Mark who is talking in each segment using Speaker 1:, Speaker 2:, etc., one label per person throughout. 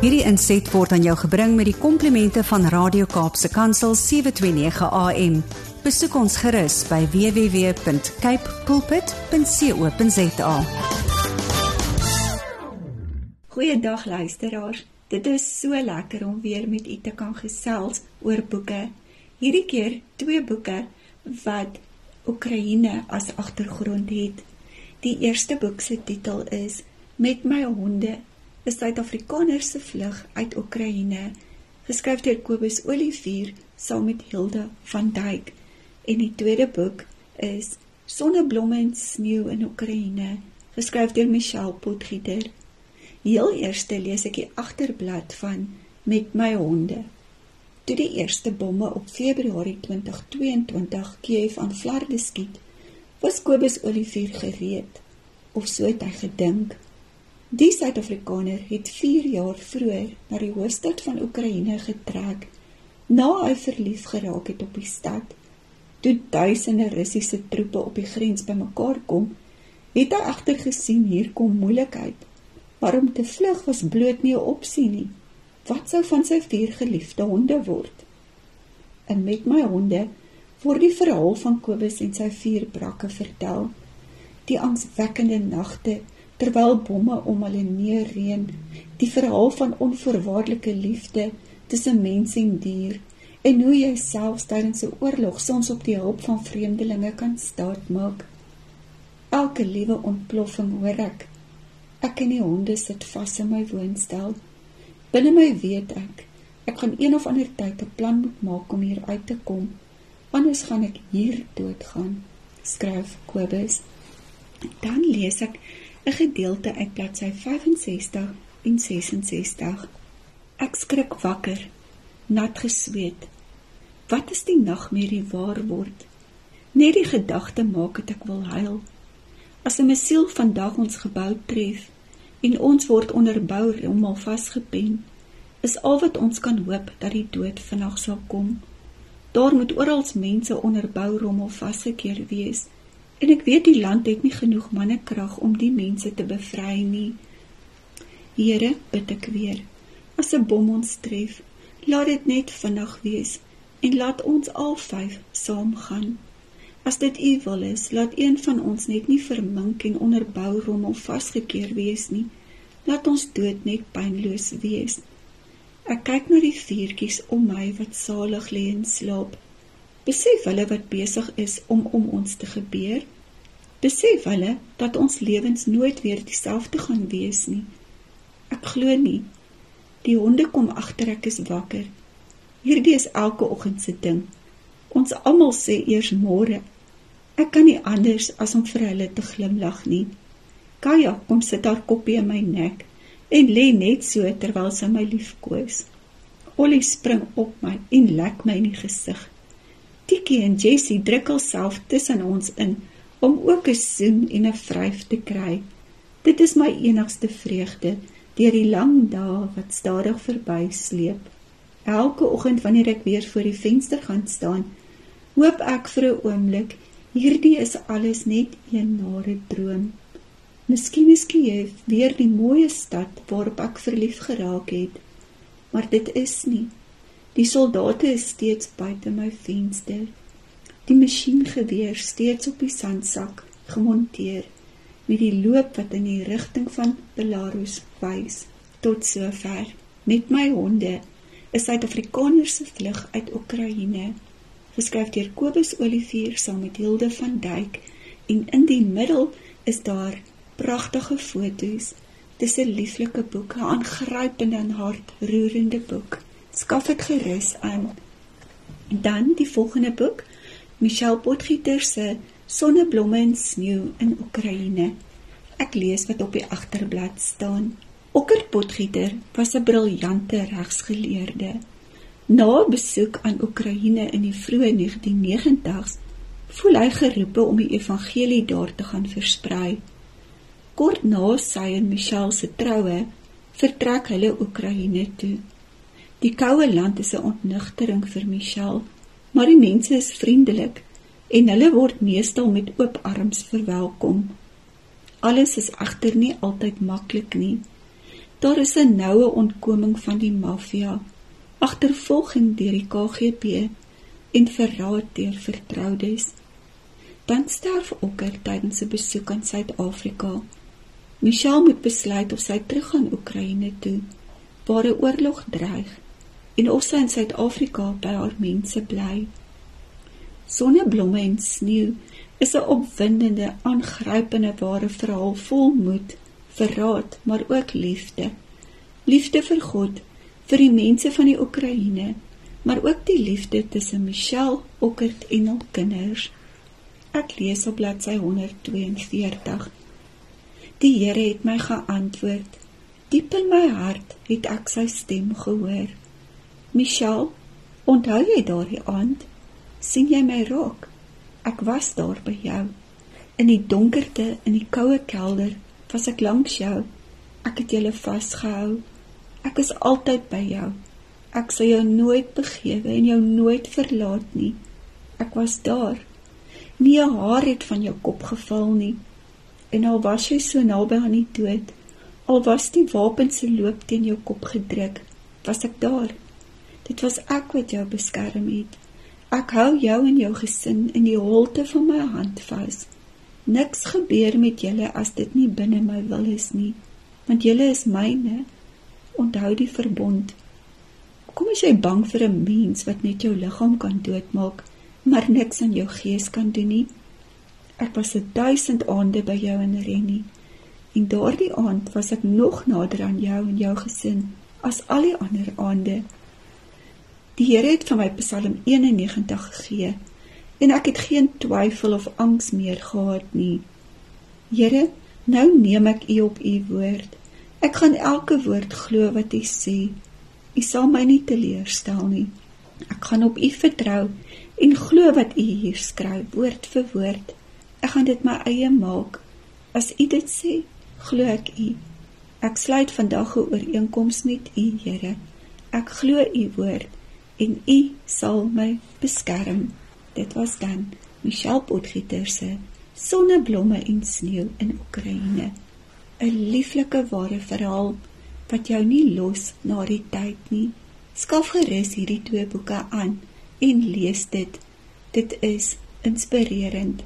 Speaker 1: Hierdie inset word aan jou gebring met die komplimente van Radio Kaapse Kansel 729 AM. Besoek ons gerus by www.cape pulpit.co.za.
Speaker 2: Goeiedag luisteraars. Dit is so lekker om weer met u te kan gesels oor boeke. Hierdie keer twee boeke wat Oekraïne as agtergrond het. Die eerste boek se titel is Met my honde 'n Suid-Afrikaner se vlug uit Oekraïne, geskryf deur Kobus Olivier saam met Hilde van Duyk. En die tweede boek is Sonneblomme en sneeu in Oekraïne, geskryf deur Michelle Potgieter. Heel eers lees ek die agterblad van Met my honde. Toe die eerste bomme op Februarie 2022 Kiev aanvlarde skiet, was Kobus Olivier gereed of so het hy gedink. Die Suid-Afrikaner het 4 jaar vroeër na die hoofstad van Oekraïne getrek na hy verlief geraak het op die stad. Toe duisende Russiese troepe op die grens bymekaar kom, het hy agter gesien hier kom moeilikheid. Maar om te vlug was bloot nie 'n opsie nie. Wat sou van sy vier geliefde honde word? En met my honde word die verhaal van Kobus en sy vier brakke vertel. Die angswekkende nagte terwyl bomme om hulle neerreën, die verhaal van onvoorwaardelike liefde tussen mens en dier en hoe jy selfs tydens 'n oorlog soms op die hulp van vreemdelinge kan staatmaak. Elke liewe ontploffing hoor ek. Ek en die honde sit vas in my woonstel. Binne my weet ek, ek gaan een of ander tyd 'n plan moet maak om hier uit te kom. Anders gaan ek hier doodgaan, skryf Kobus. Dan lees ek 'n gedeelte uit bladsy 65 en 66. Ek skrik wakker, nat gesweet. Wat is die nagmerrie waar word? Net die gedagte maak dit ek wil huil. As 'n mesiel vandag ons gebou tref en ons word onderbou om al vasgepen, is al wat ons kan hoop dat die dood vinnig sal kom. Daar moet oral mense onderbou rommel vasgekeer wees En ek weet die land het nie genoeg mannekrag om die mense te bevry nie. Here, bid ek weer. As 'n bom ons tref, laat dit net vinnig wees en laat ons al vyf saamgaan. As dit U wil is, laat een van ons net nie vermink en onderbou rommel vasgekeer wees nie. Laat ons dood net pynloos wees. Ek kyk na die vuurtjies om my wat salig lê en slaap. Besef hulle wat besig is om om ons te gebeur? Besef hulle dat ons lewens nooit weer dieselfde gaan wees nie? Ek glo nie. Die honde kom agter ek is wakker. Hierdie is elke oggend se ding. Ons almal sê eers môre. Ek kan nie anders as om vir hulle te glimlag nie. Kaya kom sit haar koppie in my nek en lê net so terwyl sy my liefkoes. Ollie spring op my en lek my in die gesig. Tikkie en Jessie druk alself tussen ons in om ook 'n soen en 'n vryf te kry. Dit is my enigste vreugde deur die lang dae wat stadig verbysleep. Elke oggend wanneer ek weer voor die venster gaan staan, hoop ek vir 'n oomblik hierdie is alles net 'n nare droom. Miskien is Kiev weer die mooi stad waarop ek verlief geraak het, maar dit is nie. Die soldate is steeds buite my venster. Die masjiengeweer steeds op die sandsak gemonteer met die loop wat in die rigting van Belarus wys. Tot sover met my honde is Suid-Afrikaners se vlug uit Oekraïne geskryf deur Kobus Olivier saam met Hilde van Duyk en in die middel is daar pragtige foto's. Dis 'n lieflike boek, 'n aangrypende en hartroerende boek skaf dit gerus aan. Dan die volgende boek, Michelle Potgieter se Sonneblomme en sneeu in Oekraïne. Ek lees wat op die agterblad staan. Okker Potgieter was 'n briljante regsgeleerde. Na 'n besoek aan Oekraïne in die vroeë 1990s, voel hy geroepe om die evangelie daar te gaan versprei. Kort na sy en Michelle se troue, vertrek hulle Oekraïne toe. Die koue land is 'n ontnigtering vir Michelle, maar die mense is vriendelik en hulle word meestal met oop arms verwelkom. Alles is egter nie altyd maklik nie. Daar is 'n noue ontkoming van die maffia, agtervolging deur die KGB en verraad deur vertroudes. Dan sterf Okker tydens 'n besoek aan Suid-Afrika. Michelle moet besluit of sy terug gaan Oekraïne toe, waar 'n oorlog dreig, en of sy in Suid-Afrika by haar mense bly. Sonneblomme en sneeu is 'n opwindende, aangrypende ware verhaal vol moed verraad, maar ook liefde. Liefde vir God, vir die mense van die Oekraïne, maar ook die liefde tussen Michelle Okkert en hul kinders. Ek lees op bladsy 142. Die Here het my geantwoord. Diep in my hart het ek sy stem gehoor. Michelle, onthou jy daardie aand? sien jy my raak? Ek was daar by jou in die donkerte in die koue kelder was ek langs jou. Ek het julle vasgehou. Ek is altyd by jou. Ek sal jou nooit begewe en jou nooit verlaat nie. Ek was daar. Nie 'n haar het van jou kop geval nie. En al was jy so naby aan die dood, al was die wapen se loop teen jou kop gedruk, was ek daar. Dit was ek wat jou beskerm het. Ek hou jou en jou gesin in die holte van my hand vas. Niks gebeur met julle as dit nie binne my wil is nie, want julle is myne. Onthou die verbond. Kom as jy bang vir 'n mens wat net jou liggaam kan doodmaak, maar niks aan jou gees kan doen nie. Ek was 'n duisend aande by jou in Rennie. En daardie aand was ek nog nader aan jou en jou gesin as al die ander aande. Die Here het vir my Psalm 91 gegee en ek het geen twyfel of angs meer gehad nie. Here, nou neem ek U op U woord. Ek gaan elke woord glo wat U sê. U sal my nie teleurstel nie. Ek gaan op U vertrou en glo wat U hier skryf woord vir woord. Ek gaan dit my eie maak. As U dit sê, glo ek U. Ek sluit vandag 'n ooreenkoms met U, Here. Ek glo U woord en U sal my beskerm. Dit was dan Michelle Potgieter se Sonneblomme en sneeu in Oekraïne. 'n Lieflike ware verhaal wat jou nie los na die tyd nie. Skaf gerus hierdie twee boeke aan en lees dit. Dit is inspirerend.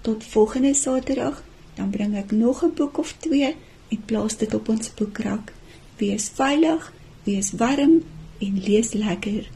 Speaker 2: Tot volgende Saterdag, dan bring ek nog 'n boek of twee en plaas dit op ons boekrak. Wees veilig, wees warm en lees lekker.